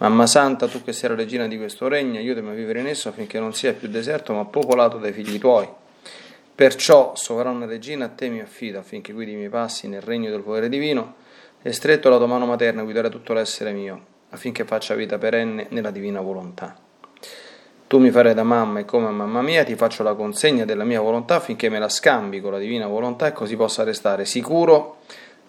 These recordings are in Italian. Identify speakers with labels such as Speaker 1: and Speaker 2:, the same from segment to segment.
Speaker 1: Mamma Santa, tu che sei la regina di questo regno, aiutami a vivere in esso affinché non sia più deserto ma popolato dai figli tuoi. Perciò, sovrana regina, a te mi affido affinché guidi i miei passi nel regno del potere divino e stretto la tua mano materna guidare tutto l'essere mio, affinché faccia vita perenne nella divina volontà. Tu mi farai da mamma e come mamma mia ti faccio la consegna della mia volontà affinché me la scambi con la divina volontà e così possa restare sicuro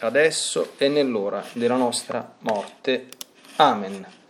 Speaker 1: adesso e nell'ora della nostra morte. Amen.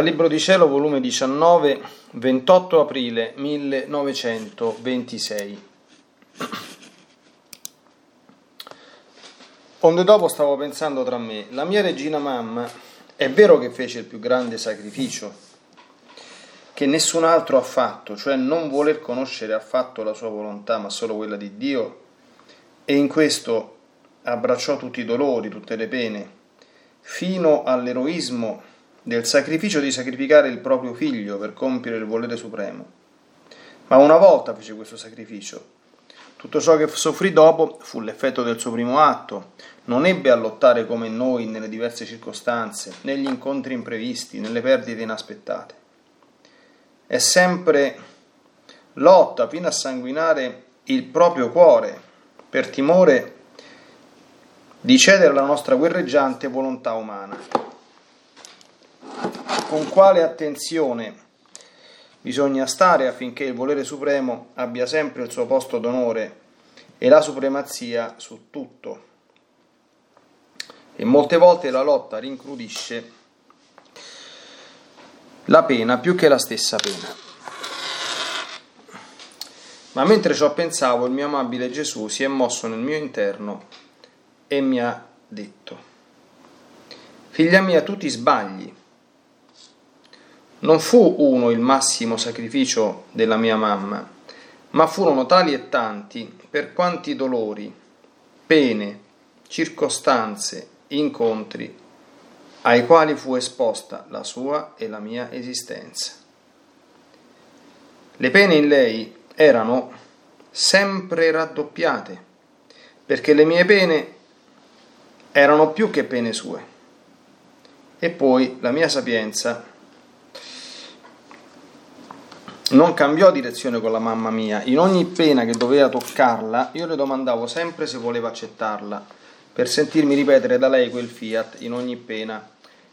Speaker 1: Dal Libro di Cielo, volume 19, 28 aprile 1926. Onde dopo stavo pensando tra me, la mia regina mamma è vero che fece il più grande sacrificio che nessun altro ha fatto, cioè non voler conoscere affatto la sua volontà, ma solo quella di Dio, e in questo abbracciò tutti i dolori, tutte le pene, fino all'eroismo del sacrificio di sacrificare il proprio figlio per compiere il volere supremo. Ma una volta fece questo sacrificio. Tutto ciò che soffrì dopo fu l'effetto del suo primo atto. Non ebbe a lottare come noi nelle diverse circostanze, negli incontri imprevisti, nelle perdite inaspettate. È sempre lotta fino a sanguinare il proprio cuore per timore di cedere alla nostra guerreggiante volontà umana. Con quale attenzione bisogna stare affinché il volere supremo abbia sempre il suo posto d'onore e la supremazia su tutto. E molte volte la lotta rincrudisce la pena più che la stessa pena. Ma mentre ciò pensavo, il mio amabile Gesù si è mosso nel mio interno e mi ha detto, Figlia mia, tu ti sbagli. Non fu uno il massimo sacrificio della mia mamma, ma furono tali e tanti per quanti dolori, pene, circostanze, incontri ai quali fu esposta la sua e la mia esistenza. Le pene in lei erano sempre raddoppiate, perché le mie pene erano più che pene sue. E poi la mia sapienza non cambiò direzione con la mamma mia. In ogni pena che doveva toccarla, io le domandavo sempre se voleva accettarla, per sentirmi ripetere da lei quel fiat in ogni pena,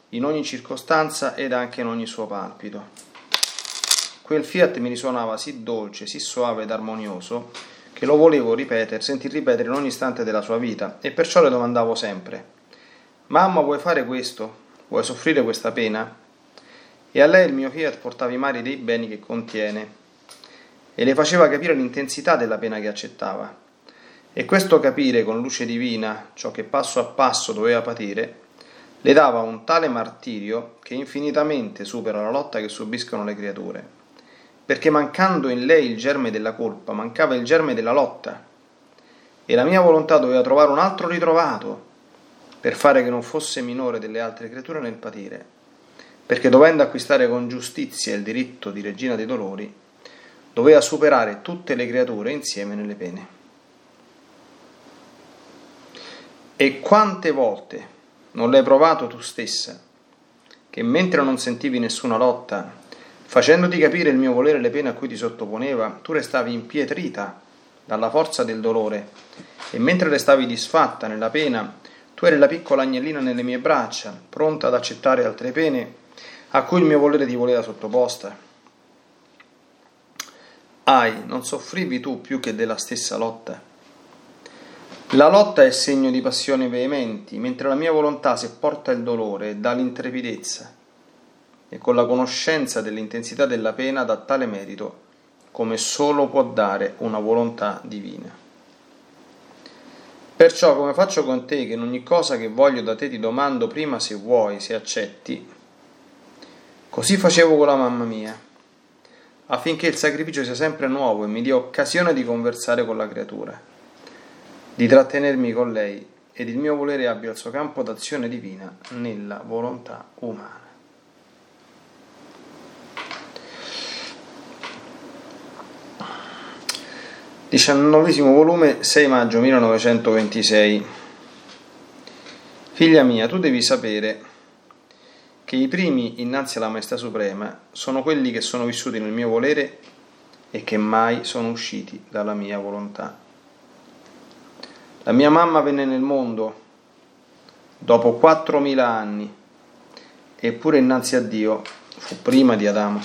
Speaker 1: in ogni circostanza ed anche in ogni suo palpito. Quel fiat mi risuonava sì dolce, sì soave ed armonioso, che lo volevo ripetere, sentir ripetere in ogni istante della sua vita, e perciò le domandavo sempre: Mamma, vuoi fare questo? Vuoi soffrire questa pena? E a lei il mio fiat portava i mari dei beni che contiene, e le faceva capire l'intensità della pena che accettava. E questo capire con luce divina ciò che passo a passo doveva patire, le dava un tale martirio che infinitamente supera la lotta che subiscono le creature. Perché mancando in lei il germe della colpa, mancava il germe della lotta, e la mia volontà doveva trovare un altro ritrovato per fare che non fosse minore delle altre creature nel patire, perché dovendo acquistare con giustizia il diritto di regina dei dolori, doveva superare tutte le creature insieme nelle pene. E quante volte non l'hai provato tu stessa, che mentre non sentivi nessuna lotta Facendoti capire il mio volere le pene a cui ti sottoponeva, tu restavi impietrita dalla forza del dolore, e mentre restavi disfatta nella pena, tu eri la piccola agnellina nelle mie braccia, pronta ad accettare altre pene a cui il mio volere ti voleva sottoposta. Ai, non soffrivi tu più che della stessa lotta. La lotta è segno di passioni veementi, mentre la mia volontà, se porta il dolore, dà l'intrepidezza e con la conoscenza dell'intensità della pena dà tale merito come solo può dare una volontà divina. Perciò come faccio con te che in ogni cosa che voglio da te ti domando prima se vuoi, se accetti, così facevo con la mamma mia, affinché il sacrificio sia sempre nuovo e mi dia occasione di conversare con la creatura, di trattenermi con lei ed il mio volere abbia il suo campo d'azione divina nella volontà umana. Diciannovesimo volume, 6 maggio 1926. Figlia mia, tu devi sapere che i primi innanzi alla Maestà Suprema sono quelli che sono vissuti nel mio volere e che mai sono usciti dalla mia volontà. La mia mamma venne nel mondo dopo 4.000 anni, eppure innanzi a Dio fu prima di Adamo.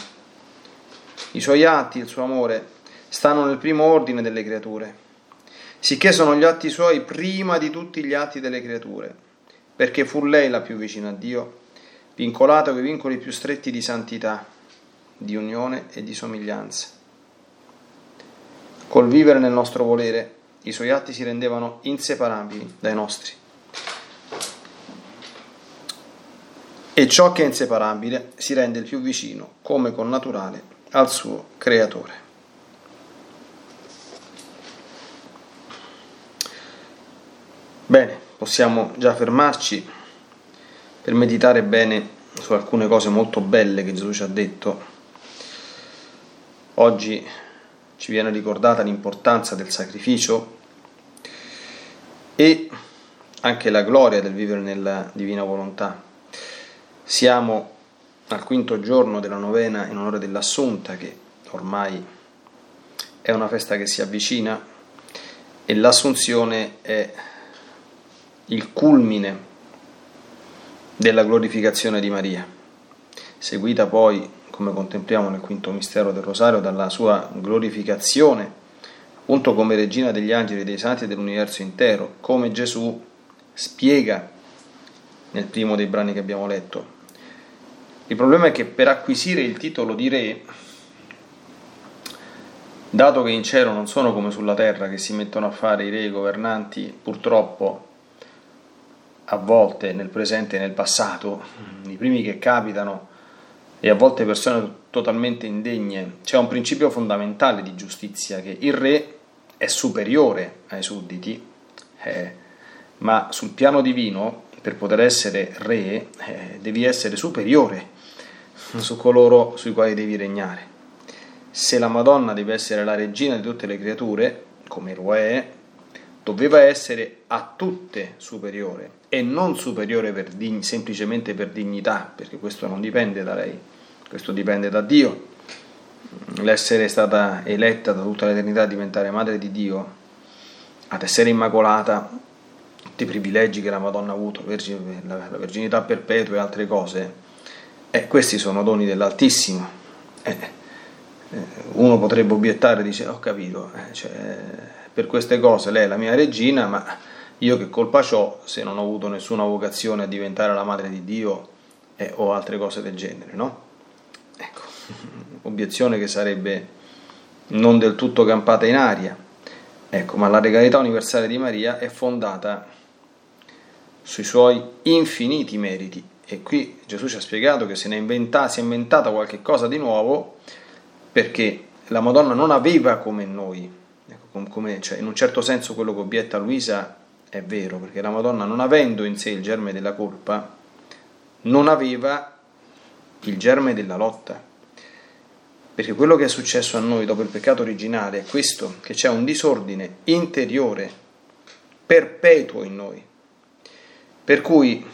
Speaker 1: I suoi atti, il suo amore stanno nel primo ordine delle creature, sicché sono gli atti suoi prima di tutti gli atti delle creature, perché fu lei la più vicina a Dio, vincolata coi vincoli più stretti di santità, di unione e di somiglianza. Col vivere nel nostro volere, i suoi atti si rendevano inseparabili dai nostri. E ciò che è inseparabile si rende il più vicino, come con naturale, al suo creatore. Bene, possiamo già fermarci per meditare bene su alcune cose molto belle che Gesù ci ha detto. Oggi ci viene ricordata l'importanza del sacrificio e anche la gloria del vivere nella divina volontà. Siamo al quinto giorno della novena in onore dell'Assunta, che ormai è una festa che si avvicina e l'assunzione è il culmine della glorificazione di Maria, seguita poi, come contempliamo nel quinto mistero del Rosario, dalla sua glorificazione, appunto come regina degli angeli, dei santi e dell'universo intero, come Gesù spiega nel primo dei brani che abbiamo letto. Il problema è che per acquisire il titolo di re, dato che in cielo non sono come sulla terra che si mettono a fare i re, i governanti, purtroppo a volte nel presente e nel passato, i primi che capitano e a volte persone totalmente indegne, c'è un principio fondamentale di giustizia che il re è superiore ai sudditi, eh, ma sul piano divino, per poter essere re, eh, devi essere superiore su coloro sui quali devi regnare. Se la Madonna deve essere la regina di tutte le creature, come lo è, doveva essere a tutte superiore e non superiore per dign- semplicemente per dignità, perché questo non dipende da lei, questo dipende da Dio. L'essere stata eletta da tutta l'eternità a diventare madre di Dio, ad essere immacolata, tutti i privilegi che la Madonna ha avuto, la verginità perpetua e altre cose, eh, questi sono doni dell'Altissimo. Eh, eh, uno potrebbe obiettare, dice, ho capito, eh, cioè, per queste cose lei è la mia regina, ma io che colpa ho se non ho avuto nessuna vocazione a diventare la madre di Dio eh, o altre cose del genere, no? Ecco, obiezione che sarebbe non del tutto campata in aria. Ecco, ma la regalità universale di Maria è fondata sui suoi infiniti meriti. E qui Gesù ci ha spiegato che se ne è inventata, si è inventata qualche cosa di nuovo perché la Madonna non aveva come noi, ecco, come, cioè in un certo senso quello che obietta Luisa è vero, perché la Madonna non avendo in sé il germe della colpa, non aveva il germe della lotta. Perché quello che è successo a noi dopo il peccato originale è questo, che c'è un disordine interiore, perpetuo in noi. Per cui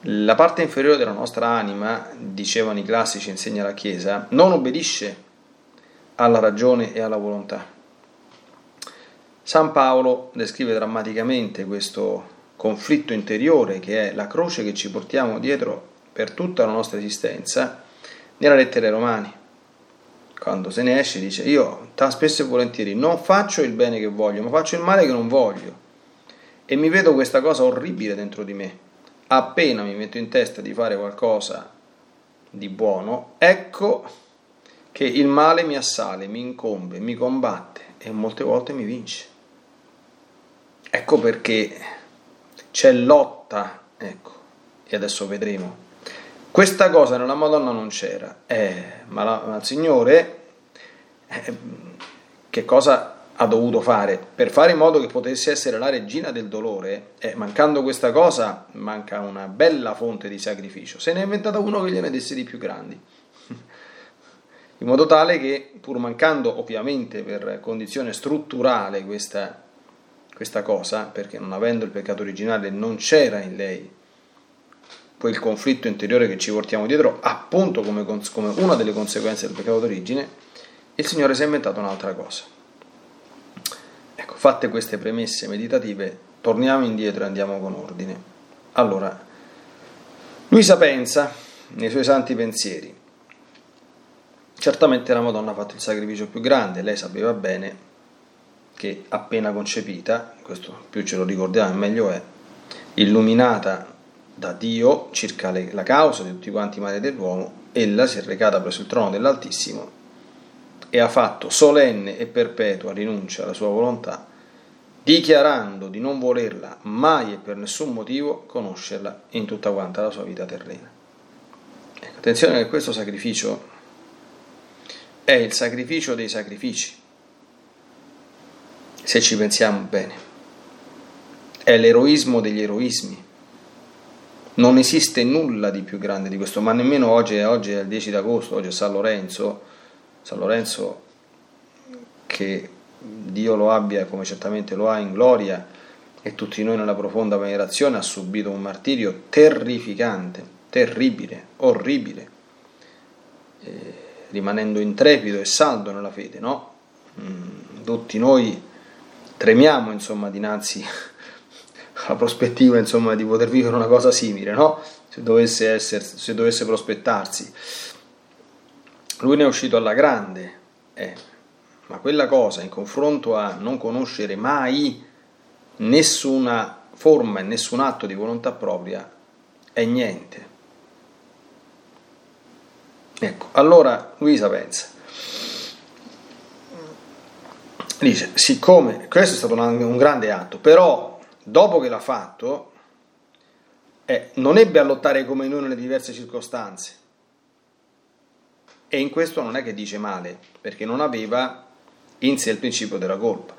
Speaker 1: la parte inferiore della nostra anima, dicevano i classici, insegna la Chiesa, non obbedisce alla ragione e alla volontà. San Paolo descrive drammaticamente questo conflitto interiore che è la croce che ci portiamo dietro per tutta la nostra esistenza nella lettera ai Romani. Quando se ne esce dice io spesso e volentieri non faccio il bene che voglio, ma faccio il male che non voglio. E mi vedo questa cosa orribile dentro di me appena mi metto in testa di fare qualcosa di buono, ecco che il male mi assale, mi incombe, mi combatte e molte volte mi vince. Ecco perché c'è lotta, ecco, e adesso vedremo. Questa cosa nella Madonna non c'era, eh, ma, la, ma il Signore eh, che cosa ha dovuto fare per fare in modo che potesse essere la regina del dolore, eh, mancando questa cosa, manca una bella fonte di sacrificio. Se ne è inventata uno che gliene desse di più grandi. in modo tale che, pur mancando ovviamente per condizione strutturale questa, questa cosa, perché non avendo il peccato originale non c'era in lei quel conflitto interiore che ci portiamo dietro, appunto come, come una delle conseguenze del peccato d'origine, il Signore si è inventato un'altra cosa Ecco, fatte queste premesse meditative, torniamo indietro e andiamo con ordine. Allora, Luisa pensa nei suoi santi pensieri. Certamente la Madonna ha fatto il sacrificio più grande, lei sapeva bene che appena concepita, questo più ce lo ricordiamo meglio è, illuminata da Dio circa le, la causa di tutti quanti i mali dell'uomo, ella si è recata presso il trono dell'Altissimo e ha fatto solenne e perpetua rinuncia alla sua volontà, dichiarando di non volerla mai e per nessun motivo conoscerla in tutta quanta la sua vita terrena. Ecco, attenzione che questo sacrificio è il sacrificio dei sacrifici, se ci pensiamo bene. È l'eroismo degli eroismi. Non esiste nulla di più grande di questo, ma nemmeno oggi, oggi è il 10 d'agosto, oggi è San Lorenzo, San Lorenzo che Dio lo abbia come certamente lo ha in gloria e tutti noi nella profonda venerazione ha subito un martirio terrificante, terribile, orribile, eh, rimanendo intrepido e saldo nella fede, no? Mm, tutti noi tremiamo insomma dinanzi alla prospettiva insomma di poter vivere una cosa simile, no? Se dovesse, essere, se dovesse prospettarsi. Lui ne è uscito alla grande, eh, ma quella cosa in confronto a non conoscere mai nessuna forma e nessun atto di volontà propria è niente. Ecco, allora Luisa pensa, dice, siccome questo è stato un, un grande atto, però dopo che l'ha fatto, eh, non ebbe a lottare come noi nelle diverse circostanze. E in questo non è che dice male, perché non aveva in sé il principio della colpa.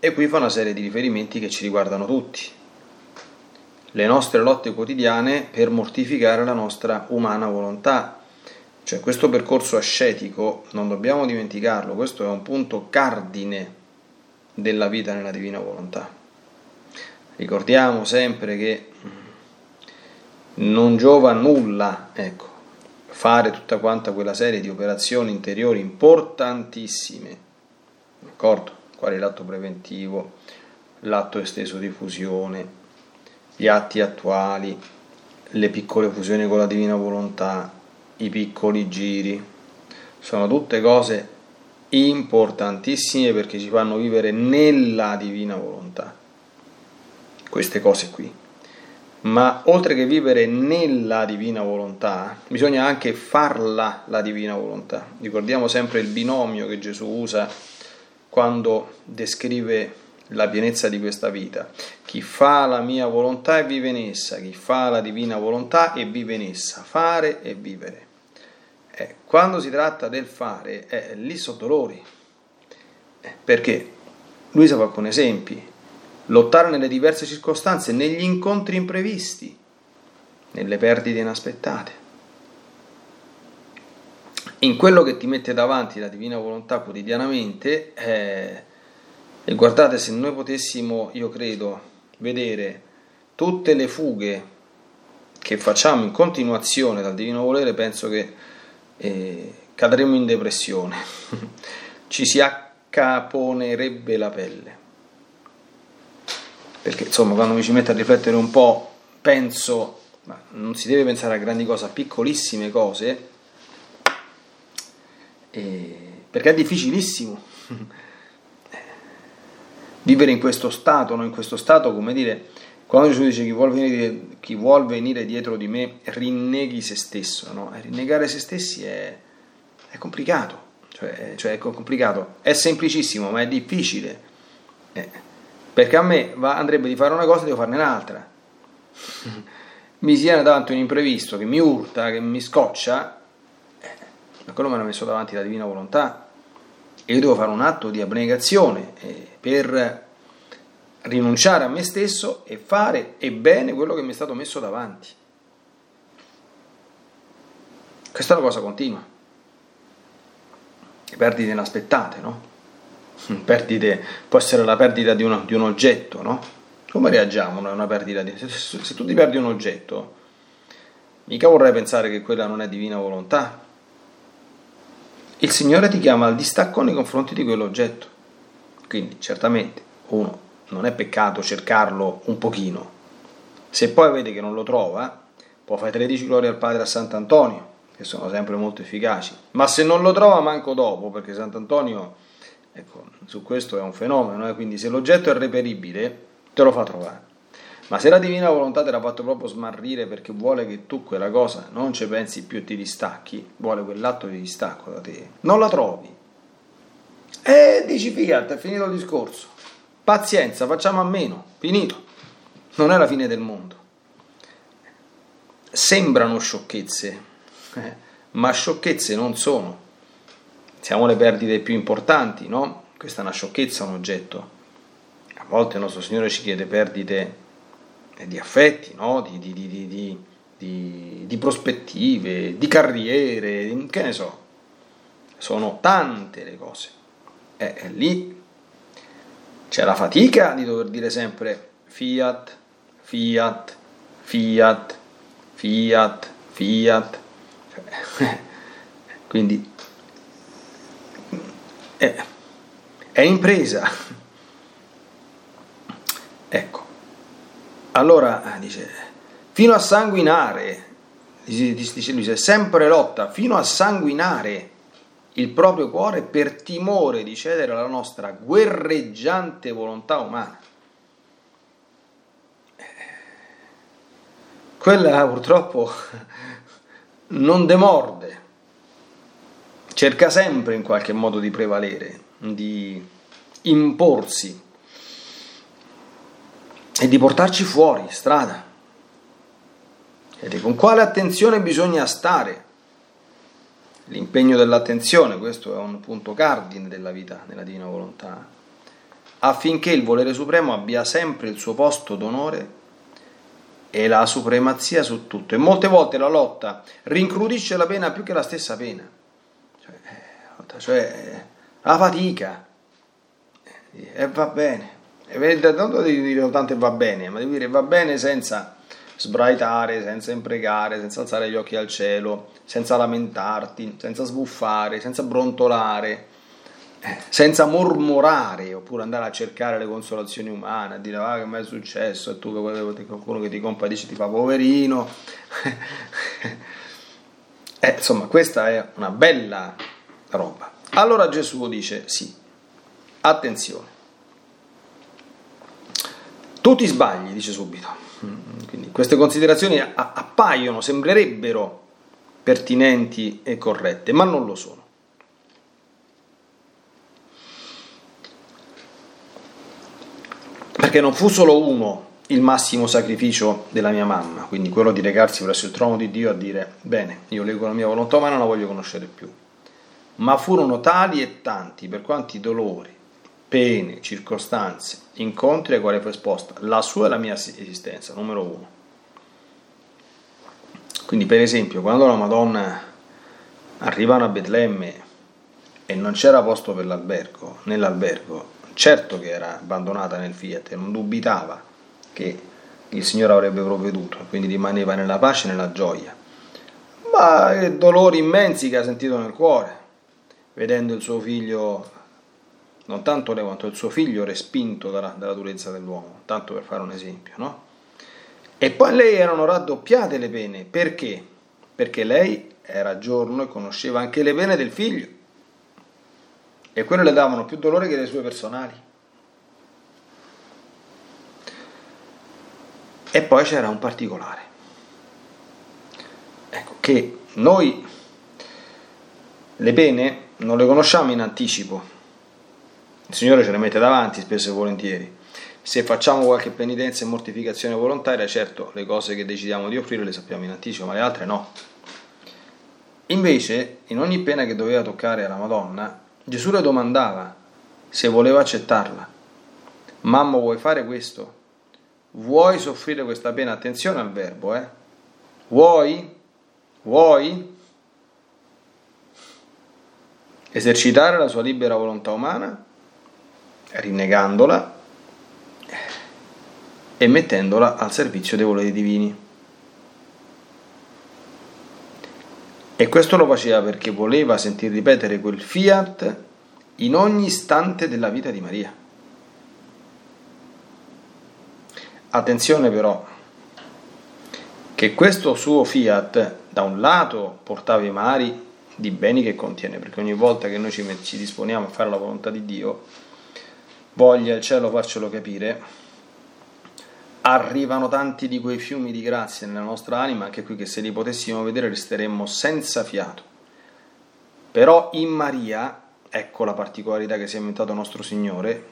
Speaker 1: E qui fa una serie di riferimenti che ci riguardano tutti. Le nostre lotte quotidiane per mortificare la nostra umana volontà. Cioè questo percorso ascetico, non dobbiamo dimenticarlo, questo è un punto cardine della vita nella divina volontà. Ricordiamo sempre che non giova nulla, ecco, fare tutta quanta quella serie di operazioni interiori importantissime, d'accordo? Qual è l'atto preventivo, l'atto esteso di fusione, gli atti attuali, le piccole fusioni con la divina volontà, i piccoli giri, sono tutte cose importantissime perché ci fanno vivere nella divina volontà. Queste cose qui. Ma oltre che vivere nella divina volontà, bisogna anche farla la divina volontà. Ricordiamo sempre il binomio che Gesù usa quando descrive la pienezza di questa vita. Chi fa la mia volontà e vive in essa, chi fa la divina volontà e vive in essa, fare e vivere. Eh, quando si tratta del fare, eh, lì sono dolori. Eh, perché? Luisa fa alcuni esempi. Lottare nelle diverse circostanze, negli incontri imprevisti, nelle perdite inaspettate. In quello che ti mette davanti la divina volontà quotidianamente, eh, e guardate se noi potessimo, io credo, vedere tutte le fughe che facciamo in continuazione dal divino volere, penso che eh, cadremo in depressione, ci si accaponerebbe la pelle. Perché insomma, quando mi ci metto a riflettere un po', penso, ma non si deve pensare a grandi cose, a piccolissime cose, eh, perché è difficilissimo vivere in questo stato, no? in questo stato, come dire, quando Gesù dice chi vuol venire, chi vuol venire dietro di me, rinneghi se stesso. No? Rinnegare se stessi è, è complicato, cioè, cioè, è complicato, è semplicissimo, ma è difficile. Eh, perché a me va, andrebbe di fare una cosa e devo farne un'altra. mi si viene davanti un imprevisto che mi urta, che mi scoccia, eh, ma quello me l'ha messo davanti la divina volontà. E io devo fare un atto di abnegazione eh, per rinunciare a me stesso e fare e bene quello che mi è stato messo davanti. Questa è una cosa continua. Perdite inaspettate, no? Perdite, può essere la perdita di, uno, di un oggetto, no? Come reagiamo a una perdita di... Se, se tu ti perdi un oggetto, mica vorrei pensare che quella non è divina volontà. Il Signore ti chiama al distacco nei confronti di quell'oggetto. Quindi, certamente, uno non è peccato cercarlo un pochino. Se poi vede che non lo trova, può fare 13 glorie al Padre a Sant'Antonio, che sono sempre molto efficaci. Ma se non lo trova manco dopo, perché Sant'Antonio, ecco, su questo è un fenomeno, eh? quindi se l'oggetto è reperibile, te lo fa trovare. Ma se la divina volontà te l'ha fatto proprio smarrire perché vuole che tu quella cosa non ci pensi più e ti distacchi, vuole quell'atto di distacco da te, non la trovi. E dici fiat, è finito il discorso. Pazienza, facciamo a meno, finito. Non è la fine del mondo. Sembrano sciocchezze, eh, ma sciocchezze non sono. Siamo le perdite più importanti, no? Questa è una sciocchezza, un oggetto. A volte il nostro Signore ci chiede perdite di affetti, no? di, di, di, di, prospettive, di carriere, che ne so. Sono tante le cose. E lì c'è la fatica di dover dire sempre fiat, fiat, fiat, fiat, fiat. Quindi è, è impresa. Ecco, allora dice, fino a sanguinare, dice lui, sempre lotta, fino a sanguinare il proprio cuore per timore di cedere alla nostra guerreggiante volontà umana. Quella purtroppo non demorde, cerca sempre in qualche modo di prevalere, di imporsi e di portarci fuori strada. Ed con quale attenzione bisogna stare? L'impegno dell'attenzione, questo è un punto cardine della vita nella divina volontà, affinché il volere supremo abbia sempre il suo posto d'onore e la supremazia su tutto. E molte volte la lotta rincrudisce la pena più che la stessa pena, cioè, eh, cioè la fatica, e va bene. E non devi dire tanto va bene, ma devi dire va bene senza sbraitare, senza imprecare, senza alzare gli occhi al cielo, senza lamentarti, senza sbuffare, senza brontolare, senza mormorare oppure andare a cercare le consolazioni umane, a dire ah che mai è successo e tu che qualcuno che ti compadisce ti fa poverino. eh, insomma, questa è una bella roba. Allora Gesù dice sì, attenzione. Tu ti sbagli, dice subito. Quindi queste considerazioni appaiono, sembrerebbero pertinenti e corrette, ma non lo sono. Perché non fu solo uno il massimo sacrificio della mia mamma, quindi quello di recarsi presso il trono di Dio a dire, bene, io leggo la mia volontà ma non la voglio conoscere più. Ma furono tali e tanti per quanti dolori, pene, circostanze, incontri ai quali fu esposta la sua e la mia esistenza, numero uno. Quindi per esempio quando la Madonna arrivano a Betlemme e non c'era posto per l'albergo, nell'albergo, certo che era abbandonata nel Fiat e non dubitava che il Signore avrebbe provveduto, quindi rimaneva nella pace e nella gioia. Ma dolori immensi che ha sentito nel cuore, vedendo il suo figlio non tanto lei quanto il suo figlio respinto dalla, dalla durezza dell'uomo, tanto per fare un esempio, no? E poi lei erano raddoppiate le pene, perché? Perché lei era giorno e conosceva anche le pene del figlio, e quelle le davano più dolore che le sue personali. E poi c'era un particolare, ecco, che noi le pene non le conosciamo in anticipo, il Signore ce le mette davanti spesso e volentieri. Se facciamo qualche penitenza e mortificazione volontaria, certo le cose che decidiamo di offrire le sappiamo in anticipo, ma le altre no. Invece, in ogni pena che doveva toccare alla Madonna, Gesù le domandava se voleva accettarla. Mamma, vuoi fare questo? Vuoi soffrire questa pena? Attenzione al verbo, eh? Vuoi? Vuoi? Esercitare la sua libera volontà umana rinnegandola e mettendola al servizio dei voleri divini. E questo lo faceva perché voleva sentir ripetere quel fiat in ogni istante della vita di Maria. Attenzione però, che questo suo fiat da un lato portava i mari di beni che contiene, perché ogni volta che noi ci, disponiamo a fare la volontà di Dio, voglia il cielo farcelo capire, arrivano tanti di quei fiumi di grazia nella nostra anima, anche qui che se li potessimo vedere resteremmo senza fiato. Però in Maria, ecco la particolarità che si è inventato nostro Signore,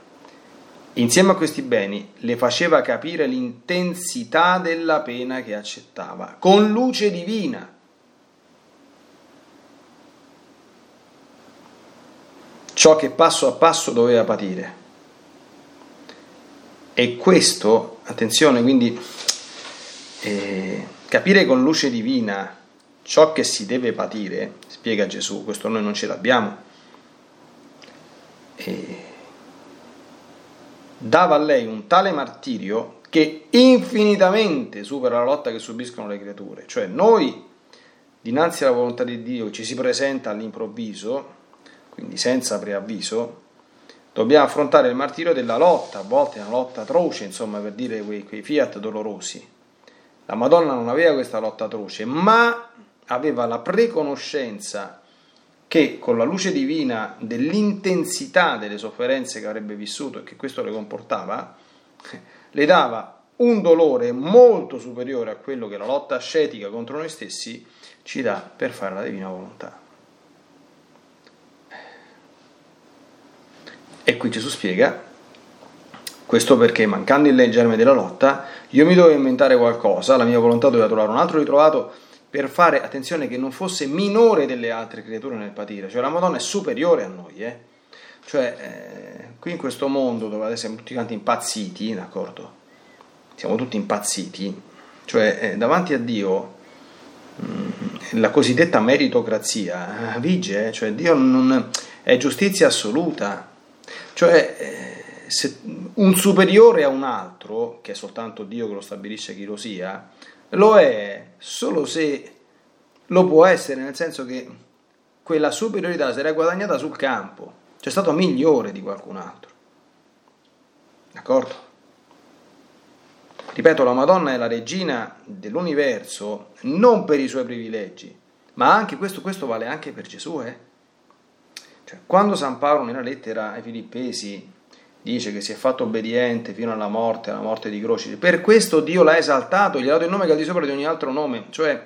Speaker 1: insieme a questi beni le faceva capire l'intensità della pena che accettava, con luce divina. Ciò che passo a passo doveva patire e questo, attenzione, quindi eh, capire con luce divina ciò che si deve patire, spiega Gesù, questo noi non ce l'abbiamo, eh, dava a lei un tale martirio che infinitamente supera la lotta che subiscono le creature. Cioè noi, dinanzi alla volontà di Dio, ci si presenta all'improvviso, quindi senza preavviso, dobbiamo affrontare il martirio della lotta, a volte una lotta atroce, insomma, per dire quei, quei fiat dolorosi. La Madonna non aveva questa lotta atroce, ma aveva la preconoscenza che con la luce divina dell'intensità delle sofferenze che avrebbe vissuto e che questo le comportava, le dava un dolore molto superiore a quello che la lotta ascetica contro noi stessi ci dà per fare la divina volontà. E qui Gesù spiega, questo perché mancando il leggerme della lotta, io mi dovevo inventare qualcosa, la mia volontà doveva trovare un altro ritrovato per fare attenzione che non fosse minore delle altre creature nel patire, cioè la Madonna è superiore a noi, eh? cioè eh, qui in questo mondo dove adesso siamo tutti quanti impazziti, d'accordo? Siamo tutti impazziti, cioè eh, davanti a Dio mh, la cosiddetta meritocrazia eh, vige, cioè Dio non, è giustizia assoluta, cioè eh, se un superiore a un altro, che è soltanto Dio che lo stabilisce chi lo sia, lo è solo se lo può essere, nel senso che quella superiorità sarà guadagnata sul campo, c'è stato migliore di qualcun altro. D'accordo? Ripeto, la Madonna è la regina dell'universo non per i suoi privilegi, ma anche questo, questo vale anche per Gesù. Eh? Cioè, quando San Paolo nella lettera ai Filippesi dice che si è fatto obbediente fino alla morte, alla morte di croce. Per questo Dio l'ha esaltato, gli ha dato il nome che è al di sopra di ogni altro nome. Cioè,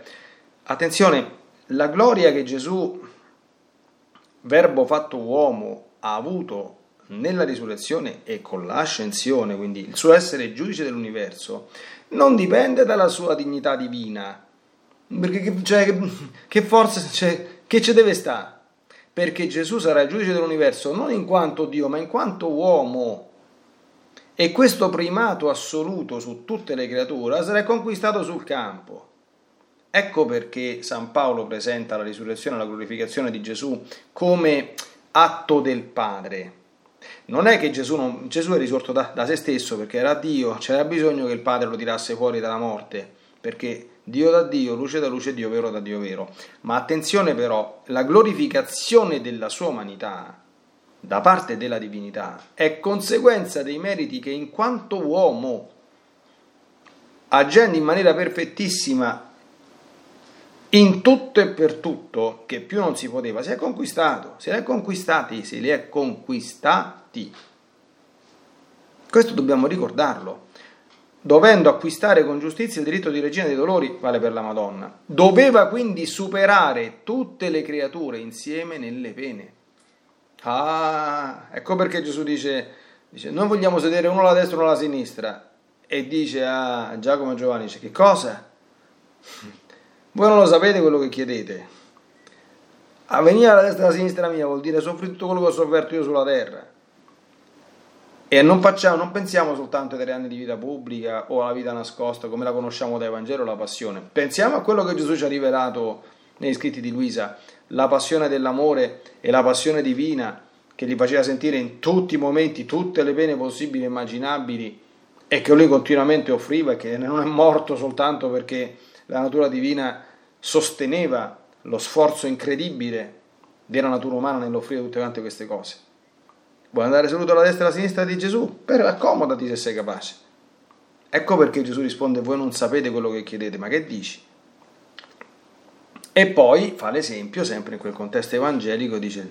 Speaker 1: attenzione, la gloria che Gesù, verbo fatto uomo, ha avuto nella risurrezione e con l'ascensione, quindi il suo essere giudice dell'universo, non dipende dalla sua dignità divina. Perché cioè, che forza, cioè, che ci deve stare? Perché Gesù sarà il giudice dell'universo non in quanto Dio, ma in quanto uomo. E questo primato assoluto su tutte le creature sarà conquistato sul campo. Ecco perché San Paolo presenta la risurrezione e la glorificazione di Gesù come atto del Padre. Non è che Gesù, non, Gesù è risorto da, da se stesso perché era Dio, c'era bisogno che il Padre lo tirasse fuori dalla morte, perché Dio da Dio, luce da luce, Dio vero da Dio vero. Ma attenzione però, la glorificazione della sua umanità da parte della divinità è conseguenza dei meriti che in quanto uomo, agendo in maniera perfettissima in tutto e per tutto, che più non si poteva, si è conquistato, se li è conquistati, se li è conquistati. Questo dobbiamo ricordarlo dovendo acquistare con giustizia il diritto di regina dei dolori, vale per la Madonna. Doveva quindi superare tutte le creature insieme nelle pene. Ah, ecco perché Gesù dice, dice noi vogliamo sedere uno alla destra e uno alla sinistra. E dice a Giacomo e Giovanni, dice, che cosa? Voi non lo sapete quello che chiedete. A venire alla destra e alla sinistra mia vuol dire soffrire tutto quello che ho sofferto io sulla terra. E non, facciamo, non pensiamo soltanto ai tre anni di vita pubblica o alla vita nascosta come la conosciamo dai Vangelo, la passione. Pensiamo a quello che Gesù ci ha rivelato negli scritti di Luisa, la passione dell'amore e la passione divina che gli faceva sentire in tutti i momenti tutte le pene possibili e immaginabili e che lui continuamente offriva e che non è morto soltanto perché la natura divina sosteneva lo sforzo incredibile della natura umana nell'offrire tutte quante queste cose. Vuoi andare seduto alla destra e alla sinistra di Gesù? Per accomodati se sei capace. Ecco perché Gesù risponde: Voi non sapete quello che chiedete, ma che dici? E poi fa l'esempio, sempre in quel contesto evangelico, dice: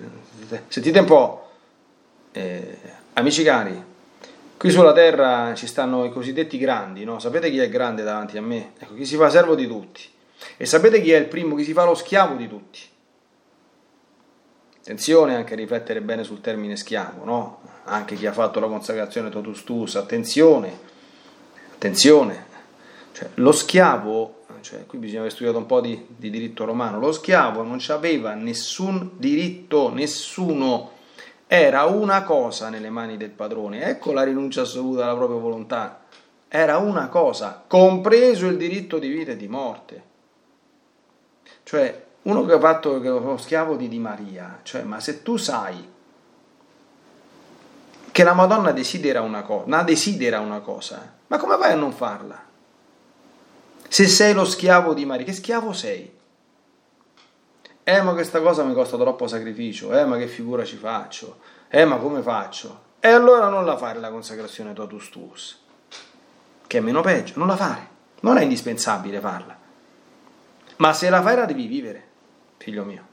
Speaker 1: Sentite un po', eh, amici cari, qui sulla terra ci stanno i cosiddetti grandi, no? Sapete chi è grande davanti a me? Ecco, chi si fa servo di tutti. E sapete chi è il primo, chi si fa lo schiavo di tutti? Attenzione anche a riflettere bene sul termine schiavo, no? Anche chi ha fatto la consacrazione totus tuus, attenzione, attenzione. Cioè, lo schiavo, cioè, qui bisogna aver studiato un po' di, di diritto romano, lo schiavo non aveva nessun diritto, nessuno, era una cosa nelle mani del padrone, ecco la rinuncia assoluta alla propria volontà, era una cosa, compreso il diritto di vita e di morte. Cioè, uno che ha fatto lo schiavo di Di Maria, cioè, ma se tu sai che la Madonna desidera una cosa, desidera una cosa, ma come vai a non farla? Se sei lo schiavo di Maria, che schiavo sei? Eh, ma questa cosa mi costa troppo sacrificio, eh, ma che figura ci faccio? Eh, ma come faccio? E allora non la fare la consacrazione totus tuus, che è meno peggio, non la fare, non è indispensabile farla. Ma se la fai la devi vivere, figlio mio.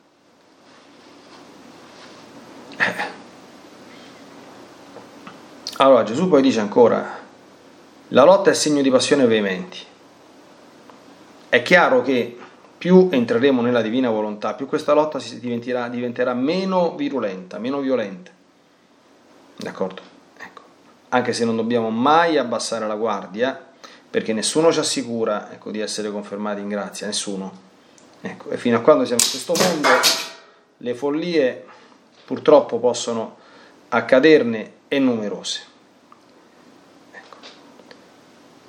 Speaker 1: Allora Gesù poi dice ancora, la lotta è segno di passione veementi. È chiaro che più entreremo nella divina volontà, più questa lotta diventerà, diventerà meno virulenta, meno violenta. D'accordo? Ecco. Anche se non dobbiamo mai abbassare la guardia, perché nessuno ci assicura ecco, di essere confermati in grazia, nessuno. Ecco. E fino a quando siamo in questo mondo, le follie purtroppo possono accaderne e numerose. Ecco.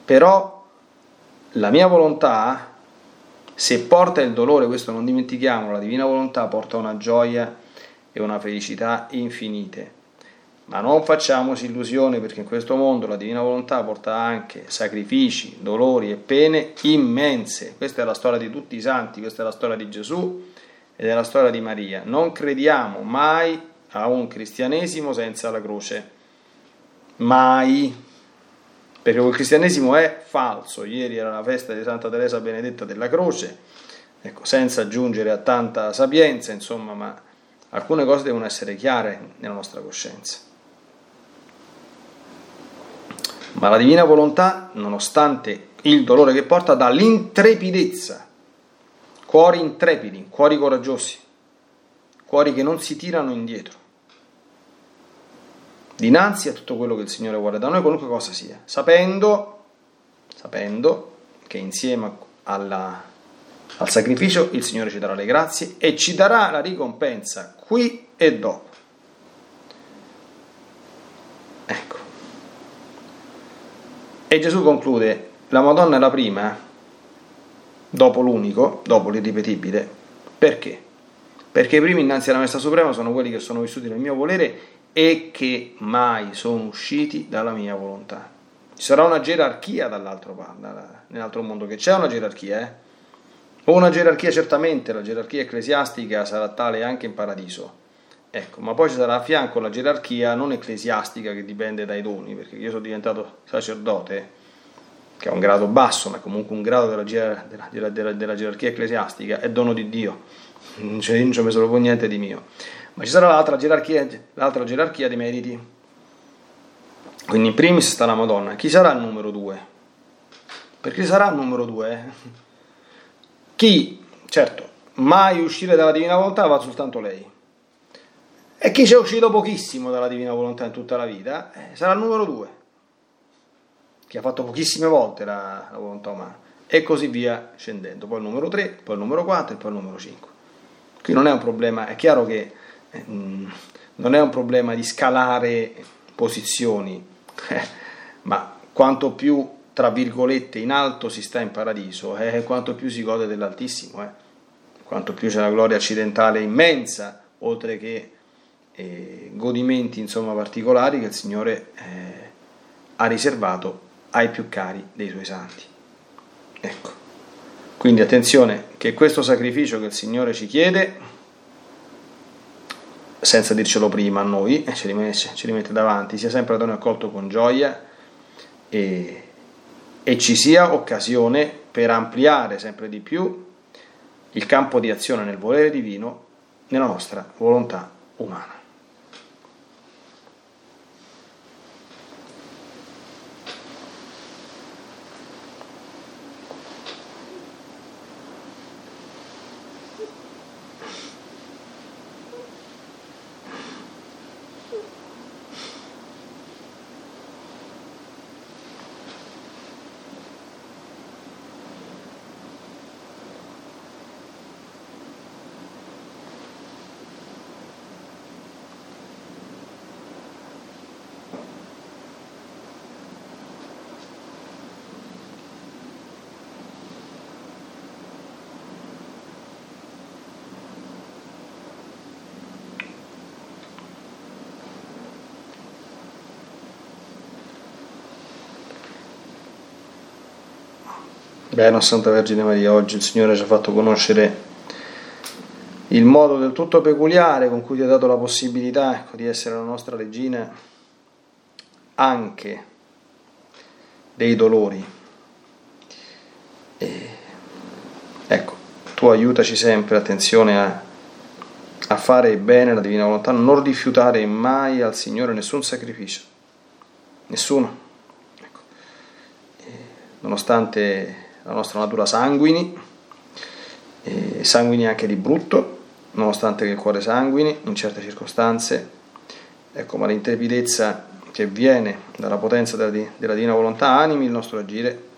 Speaker 1: Però la mia volontà se porta il dolore, questo non dimentichiamolo, la divina volontà porta una gioia e una felicità infinite. Ma non facciamoci illusione perché in questo mondo la divina volontà porta anche sacrifici, dolori e pene immense. Questa è la storia di tutti i santi, questa è la storia di Gesù ed è la storia di Maria. Non crediamo mai a un cristianesimo senza la croce. Mai perché quel cristianesimo è falso. Ieri era la festa di Santa Teresa Benedetta della Croce, ecco, senza aggiungere a tanta sapienza, insomma, ma alcune cose devono essere chiare nella nostra coscienza. Ma la divina volontà, nonostante il dolore che porta, dà l'intrepidezza, cuori intrepidi, cuori coraggiosi, cuori che non si tirano indietro. Dinanzi a tutto quello che il Signore vuole da noi, qualunque cosa sia, sapendo, sapendo che insieme alla, al sacrificio il Signore ci darà le grazie e ci darà la ricompensa qui e dopo. Ecco. E Gesù conclude, la Madonna è la prima, dopo l'unico, dopo l'irripetibile, perché? Perché i primi innanzi alla Messa Suprema sono quelli che sono vissuti nel mio volere e che mai sono usciti dalla mia volontà. Ci sarà una gerarchia dall'altro, nell'altro mondo, che c'è una gerarchia, eh? Una gerarchia certamente, la gerarchia ecclesiastica sarà tale anche in paradiso. Ecco, ma poi ci sarà a fianco la gerarchia non ecclesiastica che dipende dai doni, perché io sono diventato sacerdote, che è un grado basso, ma comunque un grado della, della, della, della gerarchia ecclesiastica, è dono di Dio, non ci ho messo proprio niente di mio ma ci sarà l'altra gerarchia, l'altra gerarchia di meriti. Quindi in primis sta la Madonna. Chi sarà il numero due? Perché sarà il numero due? Chi, certo, mai uscire dalla divina volontà va soltanto lei. E chi ci è uscito pochissimo dalla divina volontà in tutta la vita eh, sarà il numero due, chi ha fatto pochissime volte la, la volontà umana. E così via scendendo. Poi il numero 3, poi il numero 4 e poi il numero 5. Qui non è un problema, è chiaro che Mm, non è un problema di scalare posizioni, ma quanto più, tra virgolette, in alto si sta in paradiso, eh, quanto più si gode dell'Altissimo, eh, quanto più c'è la gloria accidentale immensa, oltre che eh, godimenti insomma, particolari che il Signore eh, ha riservato ai più cari dei suoi santi. Ecco. Quindi attenzione che questo sacrificio che il Signore ci chiede senza dircelo prima a noi, ce li, mette, ce li mette davanti, sia sempre da noi accolto con gioia e, e ci sia occasione per ampliare sempre di più il campo di azione nel volere divino nella nostra volontà umana. Bene, Santa Vergine Maria, oggi il Signore ci ha fatto conoscere il modo del tutto peculiare con cui ti ha dato la possibilità ecco, di essere la nostra regina anche dei dolori. E, ecco, tu aiutaci sempre, attenzione a, a fare bene la divina volontà, non rifiutare mai al Signore nessun sacrificio, nessuno. Ecco. E, nonostante la nostra natura sanguini, e sanguini anche di brutto, nonostante che il cuore sanguini in certe circostanze, ecco, ma l'intrepidezza che viene dalla potenza della, della divina volontà animi il nostro agire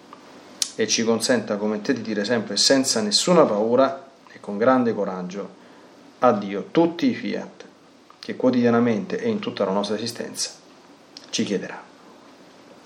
Speaker 1: e ci consenta come te di dire sempre senza nessuna paura e con grande coraggio a Dio tutti i fiat che quotidianamente e in tutta la nostra esistenza ci chiederà.